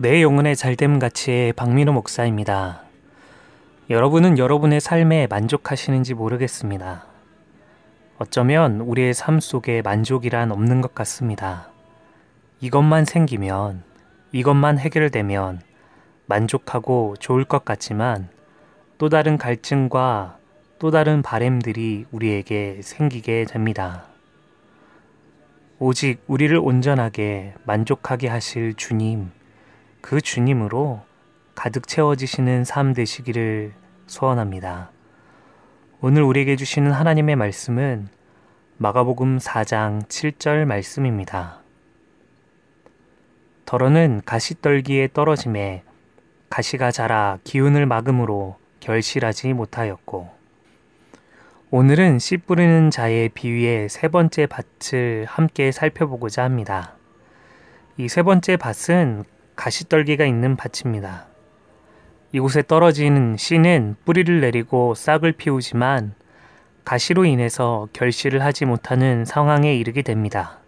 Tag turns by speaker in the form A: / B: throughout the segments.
A: 내 영혼의 잘됨 가치의 박민호 목사입니다. 여러분은 여러분의 삶에 만족하시는지 모르겠습니다. 어쩌면 우리의 삶 속에 만족이란 없는 것 같습니다. 이것만 생기면, 이것만 해결되면 만족하고 좋을 것 같지만 또 다른 갈증과 또 다른 바램들이 우리에게 생기게 됩니다. 오직 우리를 온전하게 만족하게 하실 주님, 그 주님으로 가득 채워지시는 삶 되시기를 소원합니다. 오늘 우리에게 주시는 하나님의 말씀은 마가복음 4장 7절 말씀입니다. 덜어는 가시떨기에 떨어짐에 가시가 자라 기운을 막음으로 결실하지 못하였고 오늘은 씨 뿌리는 자의 비위의 세 번째 밭을 함께 살펴보고자 합니다. 이 세 번째 밭은 가시떨기가 있는 밭입니다. 이곳에 떨어지는 씨는 뿌리를 내리고 싹을 피우지만 가시로 인해서 결실을 하지 못하는 상황에 이르게 됩니다.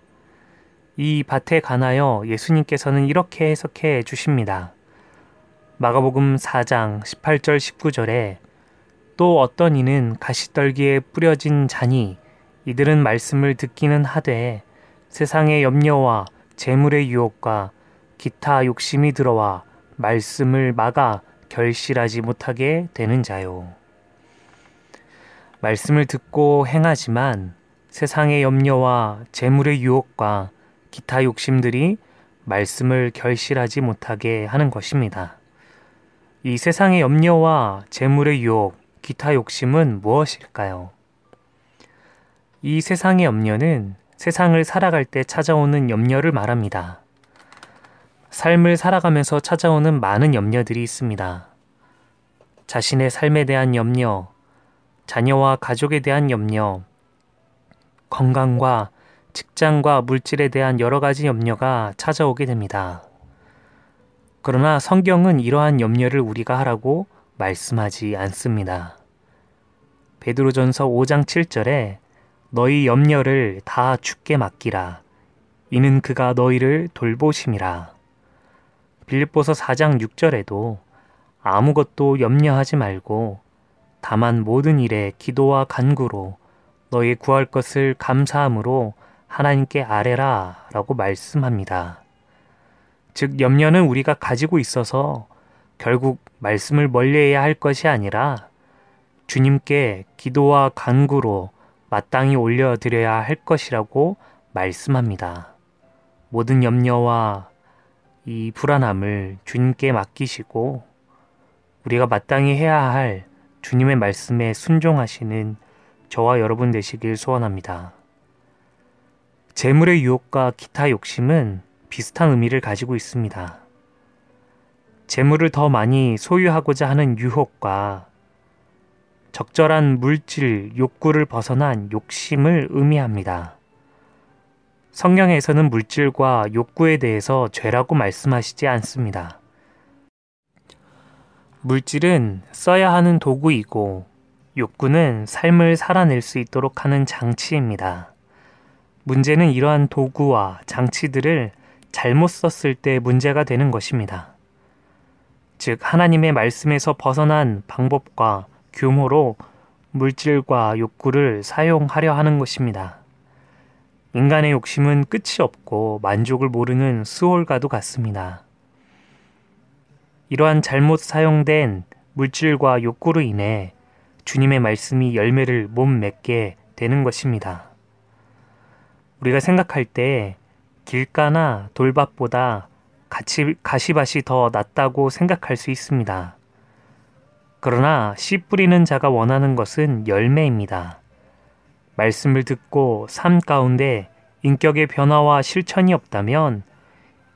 A: 이 밭에 관하여 예수님께서는 이렇게 해석해 주십니다. 마가복음 4장 18절 19절에 또 어떤 이는 가시떨기에 뿌려진 자니 이들은 말씀을 듣기는 하되 세상의 염려와 재물의 유혹과 기타 욕심이 들어와 말씀을 막아 결실하지 못하게 되는 자요. 말씀을 듣고 행하지만 세상의 염려와 재물의 유혹과 기타 욕심들이 말씀을 결실하지 못하게 하는 것입니다. 이 세상의 염려와 재물의 유혹, 기타 욕심은 무엇일까요? 이 세상의 염려는 세상을 살아갈 때 찾아오는 염려를 말합니다. 삶을 살아가면서 찾아오는 많은 염려들이 있습니다. 자신의 삶에 대한 염려, 자녀와 가족에 대한 염려, 건강과 직장과 물질에 대한 여러 가지 염려가 찾아오게 됩니다. 그러나 성경은 이러한 염려를 우리가 하라고 말씀하지 않습니다. 베드로전서 5장 7절에 너희 염려를 다 죽게 맡기라. 이는 그가 너희를 돌보심이라. 빌립보서 4장 6절에도 아무것도 염려하지 말고 다만 모든 일에 기도와 간구로 너희 구할 것을 감사함으로 하나님께 아뢰라 라고 말씀합니다. 즉, 염려는 우리가 가지고 있어서 결국 말씀을 멀리해야 할 것이 아니라 주님께 기도와 간구로 마땅히 올려드려야 할 것이라고 말씀합니다. 모든 염려와 이 불안함을 주님께 맡기시고 우리가 마땅히 해야 할 주님의 말씀에 순종하시는 저와 여러분 되시길 소원합니다. 재물의 유혹과 기타 욕심은 비슷한 의미를 가지고 있습니다. 재물을 더 많이 소유하고자 하는 유혹과 적절한 물질, 욕구를 벗어난 욕심을 의미합니다. 성경에서는 물질과 욕구에 대해서 죄라고 말씀하시지 않습니다. 물질은 써야 하는 도구이고 욕구는 삶을 살아낼 수 있도록 하는 장치입니다. 문제는 이러한 도구와 장치들을 잘못 썼을 때 문제가 되는 것입니다. 즉, 하나님의 말씀에서 벗어난 방법과 규모로 물질과 욕구를 사용하려 하는 것입니다. 인간의 욕심은 끝이 없고 만족을 모르는 수월과도 같습니다. 이러한 잘못 사용된 물질과 욕구로 인해 주님의 말씀이 열매를 못 맺게 되는 것입니다. 우리가 생각할 때 길가나 돌밭보다 가치, 가시밭이 더 낫다고 생각할 수 있습니다. 그러나 씨 뿌리는 자가 원하는 것은 열매입니다. 말씀을 듣고 삶 가운데 인격의 변화와 실천이 없다면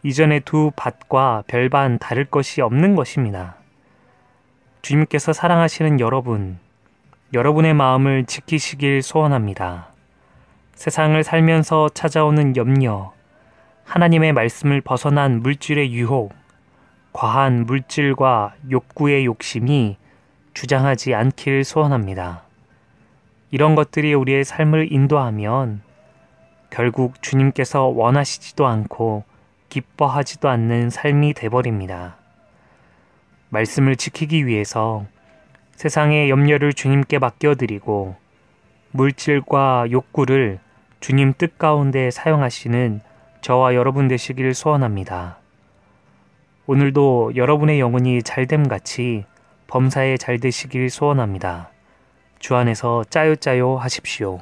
A: 이전의 두 밭과 별반 다를 것이 없는 것입니다. 주님께서 사랑하시는 여러분, 여러분의 마음을 지키시길 소원합니다. 세상을 살면서 찾아오는 염려, 하나님의 말씀을 벗어난 물질의 유혹, 과한 물질과 욕구의 욕심이 주장하지 않길 소원합니다. 이런 것들이 우리의 삶을 인도하면 결국 주님께서 원하시지도 않고 기뻐하지도 않는 삶이 돼버립니다. 말씀을 지키기 위해서 세상의 염려를 주님께 맡겨드리고 물질과 욕구를 주님 뜻 가운데 사용하시는 저와 여러분 되시길 소원합니다. 오늘도 여러분의 영혼이 잘됨 같이 범사에 잘 되시길 소원합니다. 주 안에서 짜요짜요 하십시오.